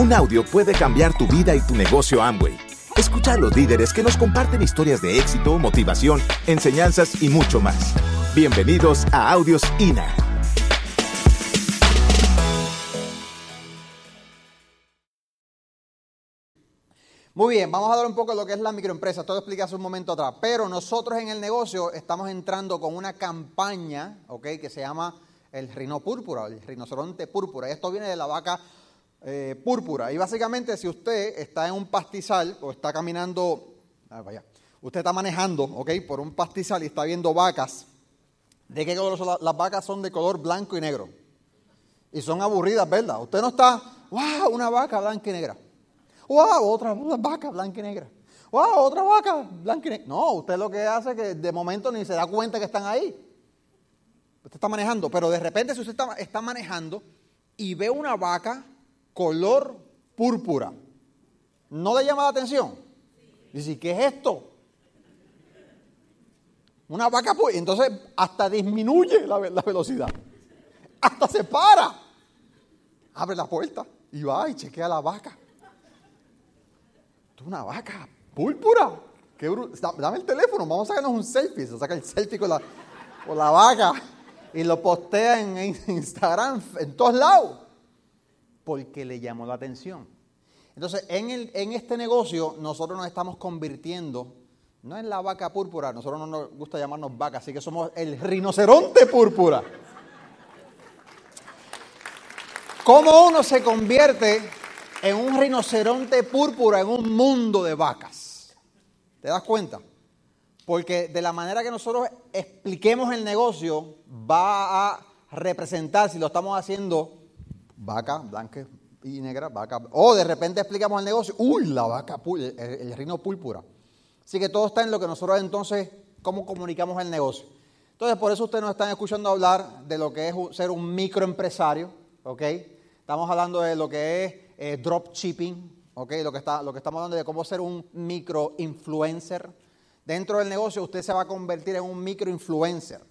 Un audio puede cambiar tu vida y tu negocio Amway. Escucha a los líderes que nos comparten historias de éxito, motivación, enseñanzas y mucho más. Bienvenidos a Audios INA. Muy bien, vamos a hablar un poco de lo que es la microempresa. Todo expliqué hace un momento atrás. Pero nosotros en el negocio estamos entrando con una campaña, ¿ok? Que se llama el rino púrpura, el rinoceronte púrpura. Esto viene de la vaca eh, púrpura. Y básicamente, si usted está en un pastizal o está caminando, ah, vaya, usted está manejando, ¿ok? Por un pastizal y está viendo vacas. ¿De qué color son las, vacas? Son de color blanco y negro. Y son aburridas, ¿verdad? Usted no está, wow, una vaca blanca y negra. ¡Wow! Otra vaca blanca y negra. ¡Wow! Otra vaca blanca y negra. No, usted lo que hace es que de momento ni se da cuenta que están ahí. Usted está manejando, pero de repente si usted está manejando y ve una vaca color púrpura, ¿no le llama la atención? Dice, ¿qué es esto? Una vaca púrpura. Entonces hasta disminuye la, velocidad. Hasta se para. Abre la puerta y va y chequea la vaca una vaca púrpura. Dame el teléfono, vamos a sacarnos un selfie. Se saca el selfie con la, con la vaca y lo postea en, Instagram, en todos lados. Porque le llamó la atención. Entonces, en, el, en este negocio, nosotros nos estamos convirtiendo, no en la vaca púrpura, nosotros no nos gusta llamarnos vaca, así que somos el rinoceronte púrpura. ¿Cómo uno se convierte en un rinoceronte púrpura en un mundo de vacas. ¿Te das cuenta? Porque de la manera que nosotros expliquemos el negocio va a representar, si lo estamos haciendo, vaca blanca y negra, vaca. O de repente explicamos el negocio, ¡uy! La vaca, el, rino púrpura. Así que todo está en lo que nosotros entonces, cómo comunicamos el negocio. Entonces, por eso ustedes nos están escuchando hablar de lo que es ser un microempresario, ¿ok? Estamos hablando de lo que es eh, dropshipping, okay, lo, que está, lo que estamos hablando de cómo ser un microinfluencer. Dentro del negocio usted se va a convertir en un microinfluencer.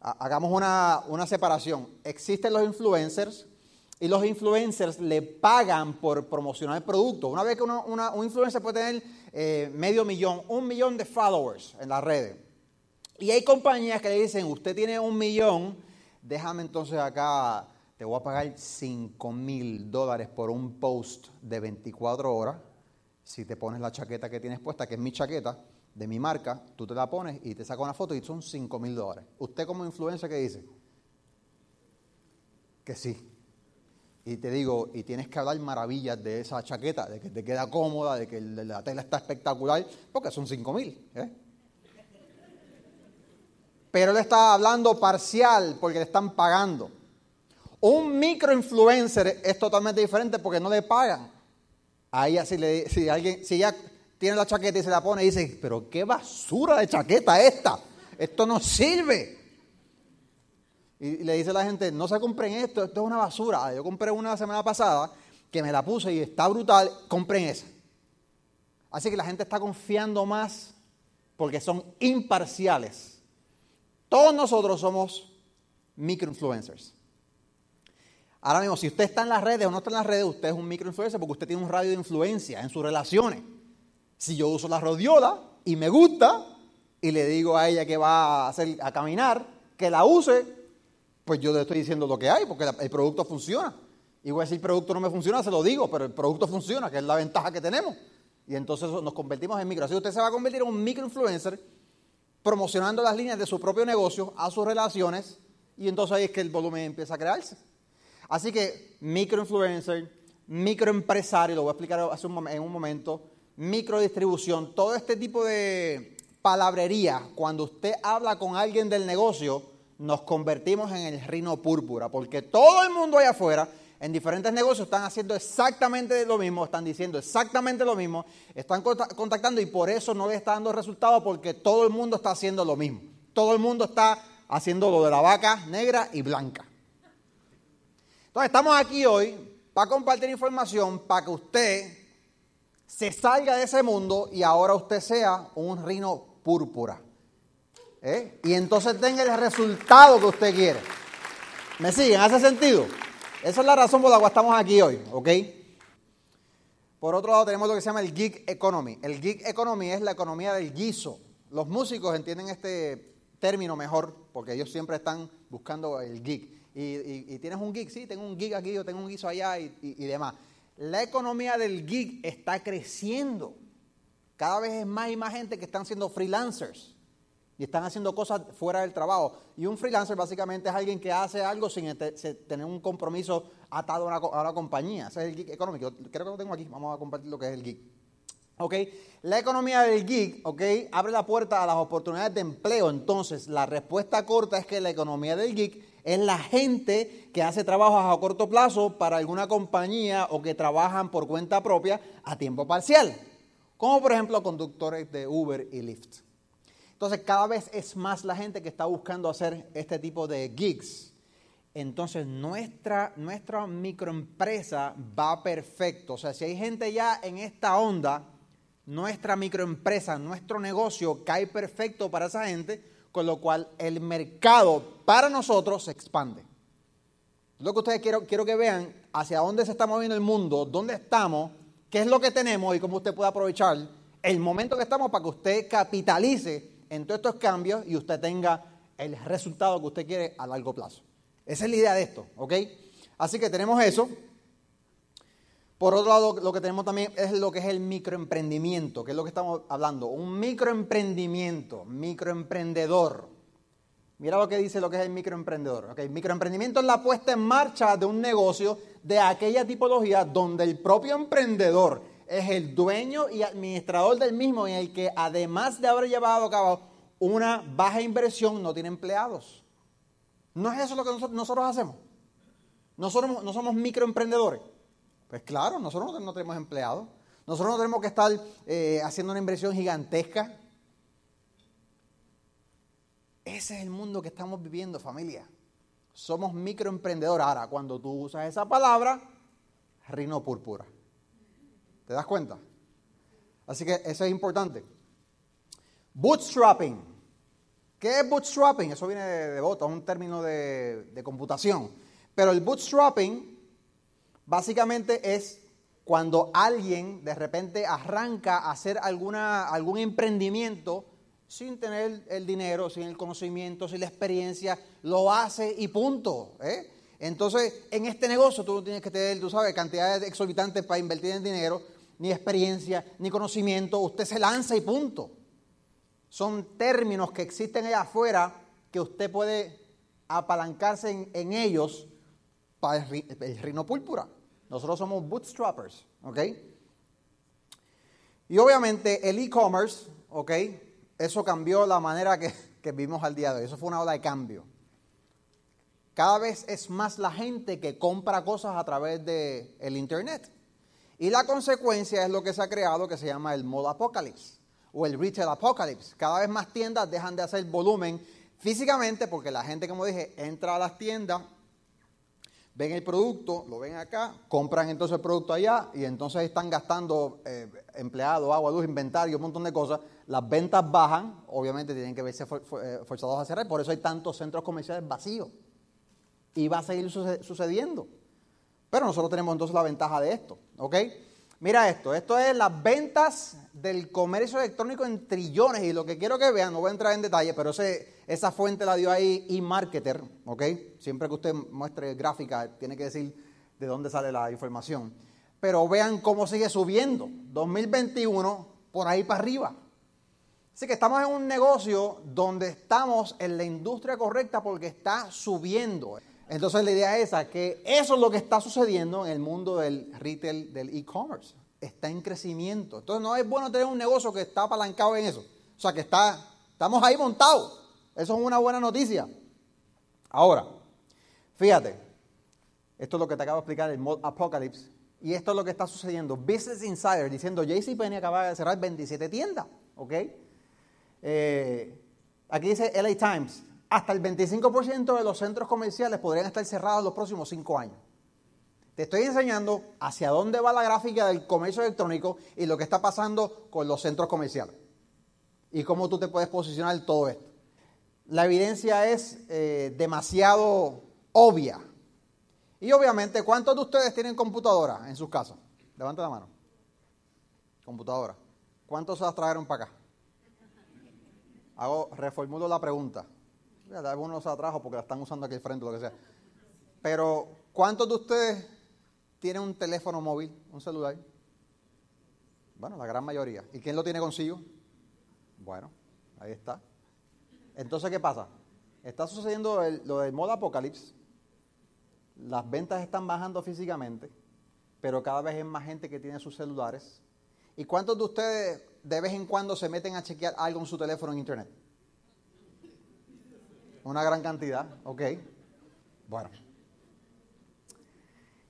Hagamos una, una separación. Existen los influencers y los influencers le pagan por promocionar el producto. Una vez que un influencer puede tener eh, medio millón, un millón de followers en las redes. Y hay compañías que le dicen, usted tiene un millón, déjame entonces acá te voy a pagar 5 mil dólares por un post de 24 horas. Si te pones la chaqueta que tienes puesta, que es mi chaqueta, de mi marca, tú te la pones y te saca una foto y son 5 mil dólares. Usted como influencer, ¿qué dice? Que sí. Y te digo, y tienes que hablar maravillas de esa chaqueta, de que te queda cómoda, de que la tela está espectacular, porque son 5 mil. ¿eh? Pero él está hablando parcial porque le están pagando. Un microinfluencer es totalmente diferente porque no le pagan. A ella, si, le, si alguien, si ella tiene la chaqueta y se la pone y dice, pero qué basura de chaqueta esta, esto no sirve. Y, le dice a la gente, no se compren esto, esto es una basura. Ah, yo compré una semana pasada que me la puse y está brutal, compren esa. Así que la gente está confiando más porque son imparciales. Todos nosotros somos microinfluencers. Ahora mismo, si usted está en las redes o no está en las redes, usted es un microinfluencer porque usted tiene un radio de influencia en sus relaciones. Si yo uso la rodiola y me gusta y le digo a ella que va a, a caminar, que la use, pues yo le estoy diciendo lo que hay porque el producto funciona. Igual si el producto no me funciona, se lo digo, pero el producto funciona, que es la ventaja que tenemos. Y entonces nos convertimos en micro. Así usted se va a convertir en un microinfluencer promocionando las líneas de su propio negocio a sus relaciones y entonces ahí es que el volumen empieza a crearse. Así que microinfluencer, microempresario, lo voy a explicar en un momento, microdistribución, todo este tipo de palabrería, cuando usted habla con alguien del negocio, nos convertimos en el rino púrpura, porque todo el mundo allá afuera, en diferentes negocios, están haciendo exactamente lo mismo, están diciendo exactamente lo mismo, están contactando y por eso no le está dando resultado, porque todo el mundo está haciendo lo mismo. Todo el mundo está haciendo lo de la vaca negra y blanca. Entonces estamos aquí hoy para compartir información para que usted se salga de ese mundo y ahora usted sea un rino púrpura. ¿Eh? Y entonces tenga el resultado que usted quiere. ¿Me siguen? ¿Hace sentido? Esa es la razón por la cual estamos aquí hoy, ¿ok? Por otro lado tenemos lo que se llama el gig economy. El gig economy es la economía del guiso. Los músicos entienden este término mejor porque ellos siempre están buscando el gig. Y, tienes un gig, sí, tengo un gig aquí, yo tengo un guiso allá y, demás. La economía del gig está creciendo. Cada vez es más y más gente que están siendo freelancers y están haciendo cosas fuera del trabajo. Y un freelancer básicamente es alguien que hace algo sin tener un compromiso atado a una, compañía. Ese es el geek económico. Creo que lo tengo aquí. Vamos a compartir lo que es el geek. ¿Ok? La economía del geek, ¿ok? Abre la puerta a las oportunidades de empleo. Entonces, la respuesta corta es que la economía del geek es la gente que hace trabajos a corto plazo para alguna compañía o que trabajan por cuenta propia a tiempo parcial. Como por ejemplo conductores de Uber y Lyft. Entonces cada vez es más la gente que está buscando hacer este tipo de gigs. Entonces nuestra, nuestra microempresa va perfecto. O sea, si hay gente ya en esta onda, nuestra microempresa, nuestro negocio cae perfecto para esa gente, con lo cual el mercado para nosotros se expande. Lo que ustedes quiero, quiero que vean hacia dónde se está moviendo el mundo, dónde estamos, qué es lo que tenemos y cómo usted puede aprovechar el momento que estamos para que usted capitalice en todos estos cambios y usted tenga el resultado que usted quiere a largo plazo. Esa es la idea de esto, ¿ok? Así que tenemos eso. Por otro lado, lo que tenemos también es lo que es el microemprendimiento, que es lo que estamos hablando. Un microemprendimiento, microemprendedor. Mira lo que dice lo que es el microemprendedor. ¿ok? Microemprendimiento es la puesta en marcha de un negocio de aquella tipología donde el propio emprendedor es el dueño y administrador del mismo y el que además de haber llevado a cabo una baja inversión no tiene empleados. ¿No es eso lo que nosotros, hacemos? ¿Nosotros no somos microemprendedores? Pues claro, nosotros no, tenemos empleados. Nosotros no tenemos que estar eh, haciendo una inversión gigantesca. Ese es el mundo que estamos viviendo, familia. Somos microemprendedores. Ahora, cuando tú usas esa palabra, rino púrpura. ¿Te das cuenta? Así que eso es importante. Bootstrapping. ¿Qué es bootstrapping? Eso viene de, bota, un término de, de computación. Pero el bootstrapping básicamente es cuando alguien de repente arranca a hacer alguna, algún emprendimiento sin tener el dinero, sin el conocimiento, sin la experiencia, lo hace y punto. ¿eh? Entonces, en este negocio tú no tienes que tener, tú sabes, cantidades exorbitantes para invertir en dinero, ni experiencia, ni conocimiento. Usted se lanza y punto. Son términos que existen allá afuera que usted puede apalancarse en, ellos para el, el púrpura. Nosotros somos bootstrappers, ¿ok? Y obviamente el e-commerce, ¿ok? Eso cambió la manera que, que vivimos al día de hoy. Eso fue una ola de cambio. Cada vez es más la gente que compra cosas a través del el Internet. Y la consecuencia es lo que se ha creado que se llama el mall apocalypse o el retail apocalypse. Cada vez más tiendas dejan de hacer volumen físicamente porque la gente, como dije, entra a las tiendas, ven el producto, lo ven acá, compran entonces el producto allá y entonces están gastando eh, empleados, agua, luz, inventario, un montón de cosas. Las ventas bajan, obviamente tienen que verse eh, forzados a cerrar, por eso hay tantos centros comerciales vacíos y va a seguir sucediendo. Pero nosotros tenemos entonces la ventaja de esto, ¿ok? Mira esto, esto es las ventas del comercio electrónico en trillones y lo que quiero que vean, no voy a entrar en detalle, pero esa fuente la dio ahí eMarketer, ¿ok? Siempre que usted muestre gráfica tiene que decir de dónde sale la información. Pero vean cómo sigue subiendo, 2021 por ahí para arriba. Así que estamos en un negocio donde estamos en la industria correcta porque está subiendo. Entonces la idea es que eso es lo que está sucediendo en el mundo del retail, del e-commerce. Está en crecimiento. Entonces no es bueno tener un negocio que está apalancado en eso. O sea, que está, estamos ahí montados. Eso es una buena noticia. Ahora, fíjate, esto es lo que te acabo de explicar, el mod Apocalypse. Y esto es lo que está sucediendo. Business Insider diciendo, JCPenney acaba de cerrar 27 tiendas. ¿Ok? Eh, aquí dice LA Times, hasta el 25% de los centros comerciales podrían estar cerrados los próximos cinco años. Te estoy enseñando hacia dónde va la gráfica del comercio electrónico y lo que está pasando con los centros comerciales. Y cómo tú te puedes posicionar todo esto. La evidencia es eh, demasiado obvia. Y obviamente, ¿cuántos de ustedes tienen computadora en sus casas? Levanta la mano. Computadora. ¿Cuántos se las trajeron para acá? Hago, reformulo la pregunta. Algunos se la trajo porque la están usando aquí al frente, lo que sea. Pero, ¿cuántos de ustedes tienen un teléfono móvil, un celular? Bueno, la gran mayoría. ¿Y quién lo tiene consigo? Bueno, ahí está. Entonces, ¿qué pasa? Está sucediendo lo del modo apocalipsis. Las ventas están bajando físicamente, pero cada vez hay más gente que tiene sus celulares. ¿Y cuántos de ustedes de vez en cuando se meten a chequear algo en su teléfono en internet? Una gran cantidad, ok. Bueno.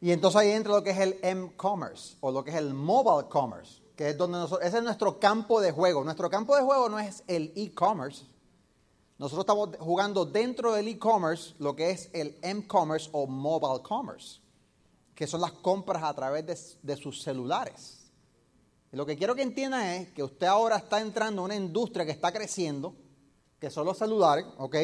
Y entonces ahí entra lo que es el M-Commerce o lo que es el Mobile Commerce, que es donde nosotros, ese es nuestro campo de juego. Nuestro campo de juego no es el e-commerce, nosotros estamos jugando dentro del e-commerce lo que es el m-commerce o mobile commerce, que son las compras a través de, sus celulares. Y lo que quiero que entiendan es que usted ahora está entrando a una industria que está creciendo, que son los celulares, ¿ok?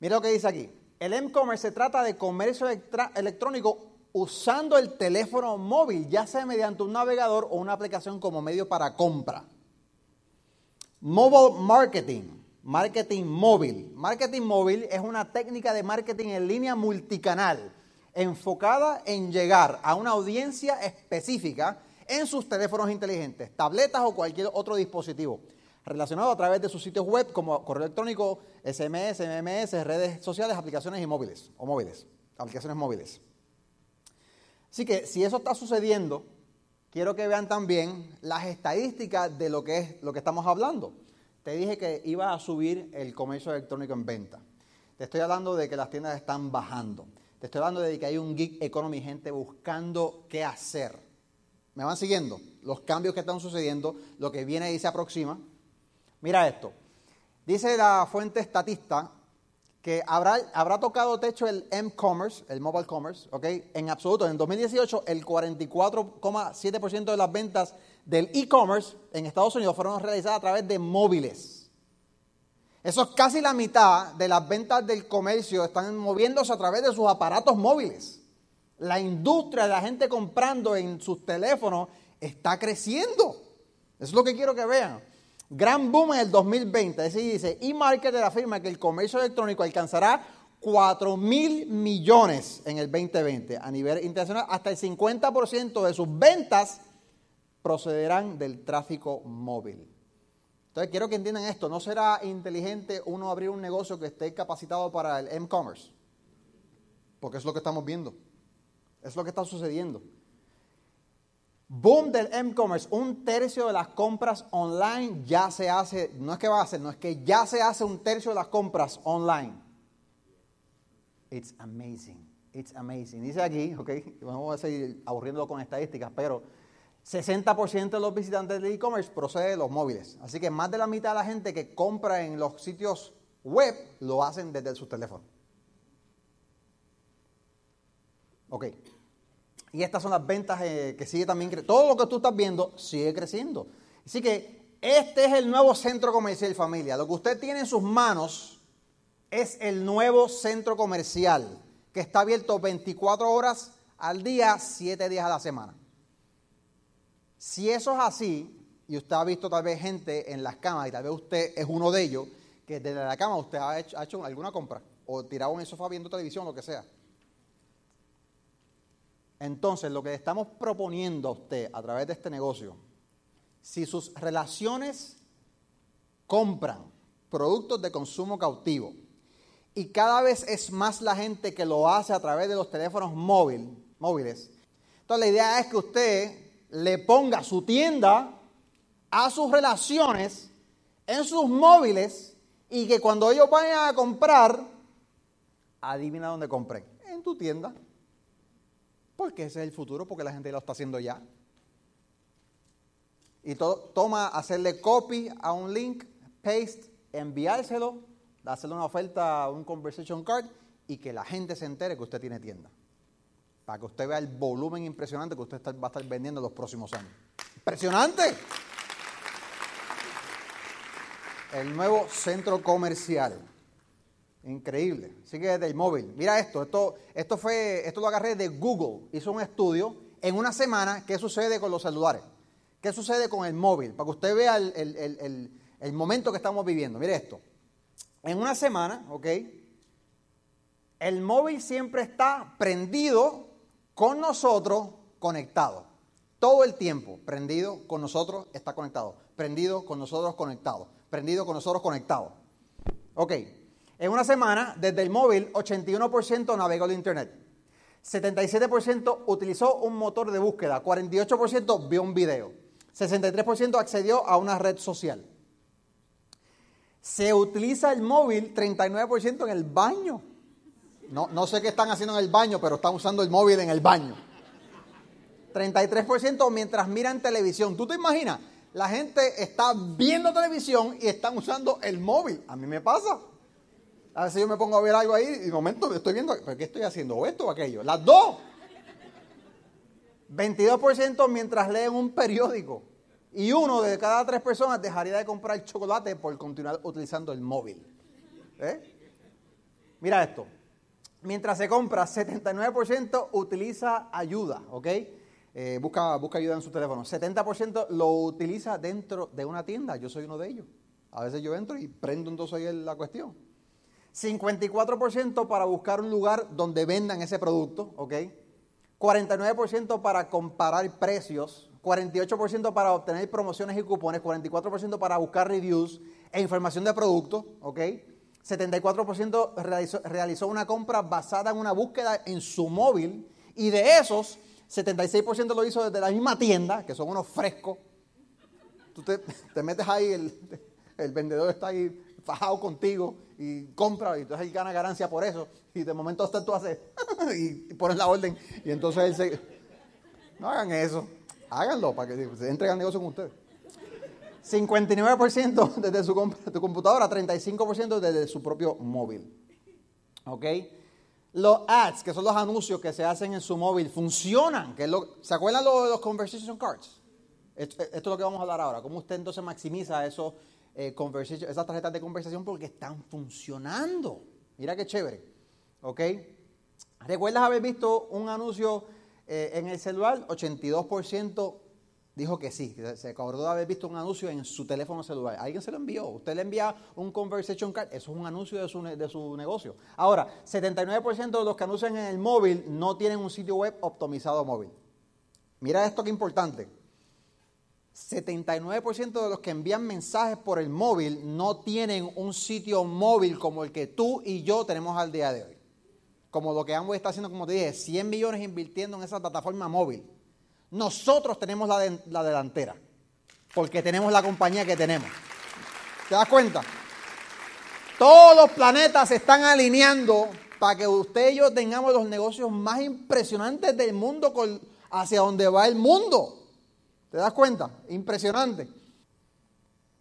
Mira lo que dice aquí. El m-commerce se trata de comercio electrónico usando el teléfono móvil, ya sea mediante un navegador o una aplicación como medio para compra. Mobile marketing Marketing móvil. Marketing móvil es una técnica de marketing en línea multicanal, enfocada en llegar a una audiencia específica en sus teléfonos inteligentes, tabletas o cualquier otro dispositivo, relacionado a través de sus sitios web como correo electrónico, SMS, MMS, redes sociales, aplicaciones y móviles, o móviles, aplicaciones móviles. Así que si eso está sucediendo, quiero que vean también las estadísticas de lo que es lo que estamos hablando. Te dije que iba a subir el comercio electrónico en venta. Te estoy hablando de que las tiendas están bajando. Te estoy hablando de que hay un gig economy, gente buscando qué hacer. ¿Me van siguiendo? Los cambios que están sucediendo, lo que viene y se aproxima. Mira esto. Dice la fuente estatista que habrá, habrá tocado techo el M-Commerce, el Mobile Commerce, ¿ok? En absoluto, en 2018 el 44,7% de las ventas del e-commerce en Estados Unidos fueron realizadas a través de móviles. Eso es casi la mitad de las ventas del comercio están moviéndose a través de sus aparatos móviles. La industria de la gente comprando en sus teléfonos está creciendo. Eso es lo que quiero que vean. Gran boom en el 2020. Así dice, eMarketer afirma que el comercio electrónico alcanzará 4 mil millones en el 2020 a nivel internacional. Hasta el 50% de sus ventas procederán del tráfico móvil. Entonces quiero que entiendan esto, no será inteligente uno abrir un negocio que esté capacitado para el e-commerce, porque es lo que estamos viendo, es lo que está sucediendo. Boom del e-commerce, un tercio de las compras online ya se hace, no es que va a hacer, no es que ya se hace un tercio de las compras online. It's amazing, it's amazing. Dice aquí, ok, vamos a seguir aburriéndolo con estadísticas, pero 60% de los visitantes de e-commerce procede de los móviles. Así que más de la mitad de la gente que compra en los sitios web lo hacen desde su teléfono. Ok. Y estas son las ventas eh, que sigue también creciendo. Todo lo que tú estás viendo sigue creciendo. Así que este es el nuevo centro comercial familia. Lo que usted tiene en sus manos es el nuevo centro comercial que está abierto 24 horas al día, 7 días a la semana. Si eso es así, y usted ha visto tal vez gente en las camas, y tal vez usted es uno de ellos, que desde la cama usted ha hecho, alguna compra, o tirado en el sofá viendo televisión, lo que sea. Entonces, lo que estamos proponiendo a usted a través de este negocio, si sus relaciones compran productos de consumo cautivo y cada vez es más la gente que lo hace a través de los teléfonos móviles, entonces la idea es que usted le ponga su tienda a sus relaciones en sus móviles y que cuando ellos vayan a comprar, adivina dónde compren. En tu tienda. Porque ese es el futuro, porque la gente lo está haciendo ya. Y toma hacerle copy a un link, paste, enviárselo, dárselo una oferta, un conversation card y que la gente se entere que usted tiene tienda para que usted vea el volumen impresionante que usted va a estar vendiendo en los próximos años. ¡Impresionante! El nuevo centro comercial. Increíble. Sigue desde el móvil. Mira esto, esto, esto fue, esto lo agarré de Google. Hizo un estudio en una semana qué sucede con los celulares. ¿Qué sucede con el móvil? Para que usted vea el- el- el- el momento que estamos viviendo. Mire esto. En una semana, ¿ok? El móvil siempre está prendido con nosotros, conectado. Todo el tiempo, prendido con nosotros, está conectado. Prendido con nosotros, conectado. Prendido con nosotros, conectado. Ok. En una semana, desde el móvil, 81% navegó el Internet. 77% utilizó un motor de búsqueda. 48% vio un video. 63% accedió a una red social. Se utiliza el móvil 39% en el baño. No, no sé qué están haciendo en el baño, pero están usando el móvil en el baño. 33% mientras miran televisión. ¿Tú te imaginas? La gente está viendo televisión y están usando el móvil. A mí me pasa. A veces yo me pongo a ver algo ahí y de momento estoy viendo, ¿pero qué estoy haciendo? ¿O esto o aquello? Las dos. 22% mientras leen un periódico. Y uno de cada tres personas dejaría de comprar chocolate por continuar utilizando el móvil. ¿Eh? Mira esto. Mientras se compra, 79% utiliza ayuda, ¿ok? Eh, busca, busca ayuda en su teléfono. 70% lo utiliza dentro de una tienda. Yo soy uno de ellos. A veces yo entro y prendo entonces ahí la cuestión. 54% para buscar un lugar donde vendan ese producto, ¿ok? 49% para comparar precios, 48% para obtener promociones y cupones, 44% para buscar reviews e información de productos, ¿ok? 74% realizó, realizó una compra basada en una búsqueda en su móvil y de esos, 76% lo hizo desde la misma tienda, que son unos frescos. Tú te, te metes ahí, el vendedor está ahí fajado contigo y compra y entonces él gana ganancia por eso y de momento hasta tú haces y pones la orden y entonces él se... No hagan eso, háganlo para que se entreguen negocio con ustedes. 59% desde su, tu computadora, 35% desde su propio móvil. ¿Ok? Los ads, que son los anuncios que se hacen en su móvil, funcionan. Que ¿Se acuerdan lo de los conversation cards? Esto, esto es lo que vamos a hablar ahora. ¿Cómo usted entonces maximiza esos, eh, esas tarjetas de conversación? Porque están funcionando. Mira qué chévere. ¿Ok? ¿Recuerdas haber visto un anuncio eh, en el celular? 82% dijo que sí. Se acordó de haber visto un anuncio en su teléfono celular. Alguien se lo envió. Usted le envía un conversation card. Eso es un anuncio de su, de su negocio. Ahora, 79% de los que anuncian en el móvil no tienen un sitio web optimizado móvil. Mira esto que importante. 79% de los que envían mensajes por el móvil no tienen un sitio móvil como el que tú y yo tenemos al día de hoy. Como lo que Amway está haciendo, como te dije, 100 millones invirtiendo en esa plataforma móvil. Nosotros tenemos la, la delantera, porque tenemos la compañía que tenemos. ¿Te das cuenta? Todos los planetas se están alineando para que usted y yo tengamos los negocios más impresionantes del mundo hacia donde va el mundo. ¿Te das cuenta? Impresionante.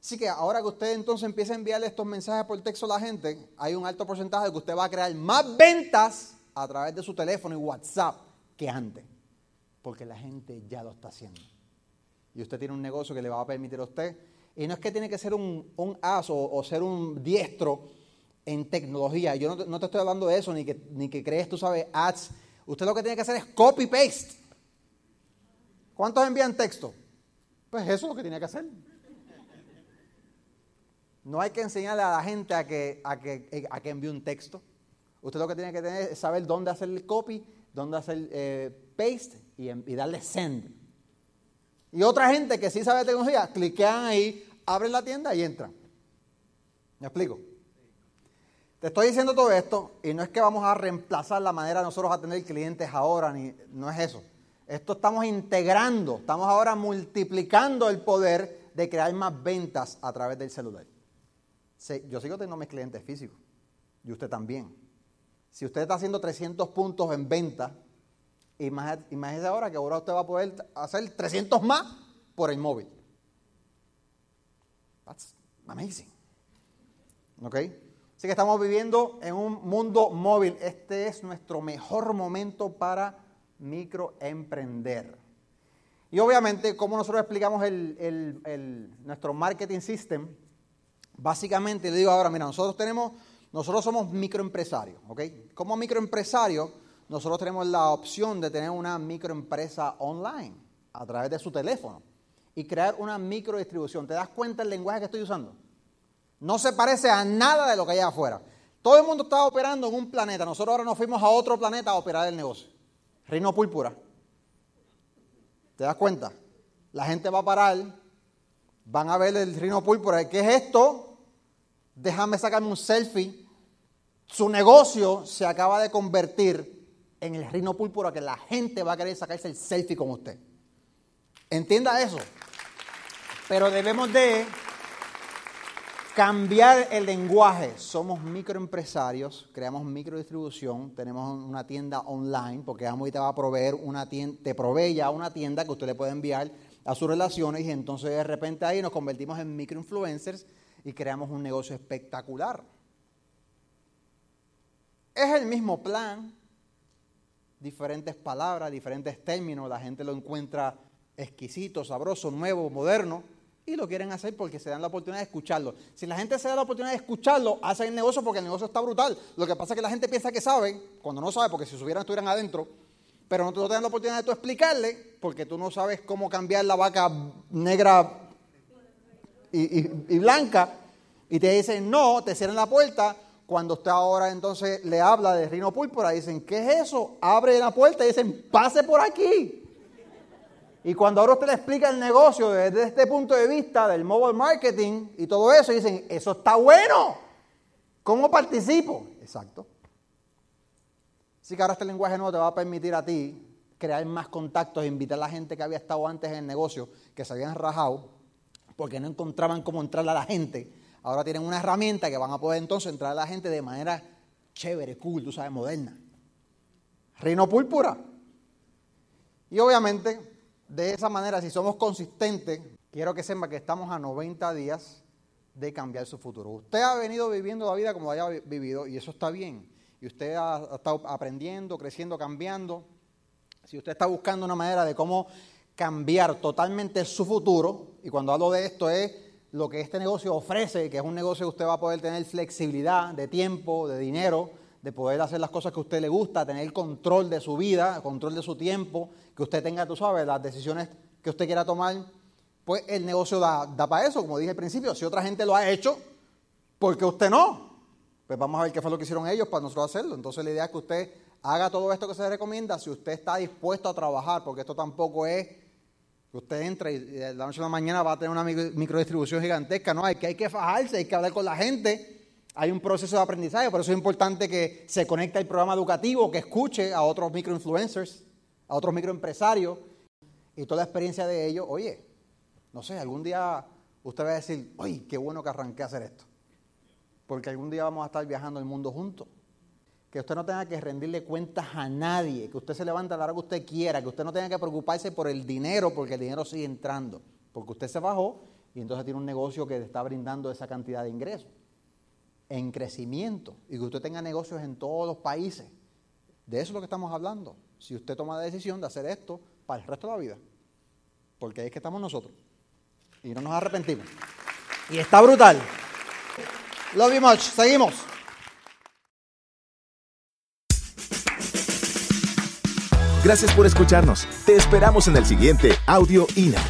Así que ahora que usted entonces empieza a enviarle estos mensajes por texto a la gente, hay un alto porcentaje de que usted va a crear más ventas a través de su teléfono y WhatsApp que antes. Porque la gente ya lo está haciendo. Y usted tiene un negocio que le va a permitir a usted. Y no es que tiene que ser un, un as o, ser un diestro en tecnología. Yo no te, no te estoy hablando de eso, ni que, ni que crees, tú sabes, ads. Usted lo que tiene que hacer es copy-paste. ¿Cuántos envían texto? Pues eso es lo que tiene que hacer. No hay que enseñarle a la gente a que, a que, a que envíe un texto. Usted lo que tiene que tener es saber dónde hacer el copy, dónde hacer eh, paste y, darle send. Y otra gente que sí sabe tecnología, cliquean ahí, abren la tienda y entran. ¿Me explico? Te estoy diciendo todo esto y no es que vamos a reemplazar la manera de nosotros a tener clientes ahora, ni, no es eso. Esto estamos integrando, estamos ahora multiplicando el poder de crear más ventas a través del celular. Yo sigo teniendo mis clientes físicos y usted también. Si usted está haciendo 300 puntos en venta, imagínese ahora que ahora usted va a poder hacer 300 más por el móvil. That's amazing. ¿Ok? Así que estamos viviendo en un mundo móvil. Este es nuestro mejor momento para microemprender. Y obviamente, como nosotros explicamos el- el- el- nuestro marketing system, básicamente le digo ahora, mira, nosotros tenemos, nosotros somos microempresarios, ¿ok? Como microempresario, nosotros tenemos la opción de tener una microempresa online a través de su teléfono. y crear una microdistribución. ¿Te das cuenta del lenguaje que estoy usando? No se parece a nada de lo que hay afuera. Todo el mundo estaba operando en un planeta. Nosotros ahora nos fuimos a otro planeta a operar el negocio. Reino púrpura. ¿Te das cuenta? La gente va a parar, van a ver el reino púrpura. ¿Qué es esto? Déjame sacarme un selfie. Su negocio se acaba de convertir en el reino púrpura que la gente va a querer sacarse el selfie con usted. Entienda eso. Pero debemos de cambiar el lenguaje. Somos microempresarios, creamos microdistribución, tenemos una tienda online, porque Amway te va a proveer una tienda, te provee ya una tienda que usted le puede enviar a sus relaciones y entonces de repente ahí nos convertimos en microinfluencers y creamos un negocio espectacular. Es el mismo plan, diferentes palabras, diferentes términos, la gente lo encuentra exquisito, sabroso, nuevo, moderno, y lo quieren hacer porque se dan la oportunidad de escucharlo. Si la gente se da la oportunidad de escucharlo, hacen el negocio porque el negocio está brutal. Lo que pasa es que la gente piensa que sabe, cuando no sabe, porque si subieran estuvieran adentro, pero no te dan la oportunidad de tú explicarle, porque tú no sabes cómo cambiar la vaca negra y, blanca, y te dicen no, te cierran la puerta. Cuando usted ahora entonces le habla de Rino Púrpura, dicen, ¿qué es eso? Abre la puerta y dicen, pase por aquí. Y cuando ahora usted le explica el negocio desde este punto de vista del mobile marketing y todo eso, dicen, eso está bueno. ¿Cómo participo? Exacto. Así que ahora este lenguaje nuevo te va a permitir a ti crear más contactos e invitar a la gente que había estado antes en el negocio, que se habían rajado, porque no encontraban cómo entrarle a la gente. Ahora tienen una herramienta que van a poder entonces entrar a la gente de manera chévere, cool, tú sabes, moderna. Reino púrpura. Y obviamente de esa manera, si somos consistentes, quiero que sepa que estamos a 90 días de cambiar su futuro. Usted ha venido viviendo la vida como haya vivido y eso está bien. Y usted ha, estado aprendiendo, creciendo, cambiando. Si usted está buscando una manera de cómo cambiar totalmente su futuro, y cuando hablo de esto es lo que este negocio ofrece, que es un negocio que usted va a poder tener flexibilidad de tiempo, de dinero, de poder hacer las cosas que usted le gusta, tener control de su vida, control de su tiempo, que usted tenga, tú sabes, las decisiones que usted quiera tomar, pues el negocio da, para eso, como dije al principio, si otra gente lo ha hecho, ¿por qué usted no? Pues vamos a ver qué fue lo que hicieron ellos para nosotros hacerlo. Entonces la idea es que usted haga todo esto que se recomienda si usted está dispuesto a trabajar, porque esto tampoco es que usted entra y de la noche a la mañana va a tener una microdistribución gigantesca, no, hay que, hay que fajarse, hay que hablar con la gente hay un proceso de aprendizaje, por eso es importante que se conecte al programa educativo, que escuche a otros microinfluencers, a otros microempresarios y toda la experiencia de ellos. Oye, no sé, algún día usted va a decir, oye, qué bueno que arranqué a hacer esto. Porque algún día vamos a estar viajando el mundo juntos. Que usted no tenga que rendirle cuentas a nadie, que usted se levante a la hora que usted quiera, que usted no tenga que preocuparse por el dinero, porque el dinero sigue entrando. Porque usted se bajó y entonces tiene un negocio que le está brindando esa cantidad de ingresos en crecimiento y que usted tenga negocios en todos los países. De eso es lo que estamos hablando. Si usted toma la decisión de hacer esto para el resto de la vida. Porque es que estamos nosotros. Y no nos arrepentimos. Y está brutal. Love you much. Seguimos. Gracias por escucharnos. Te esperamos en el siguiente Audio INA.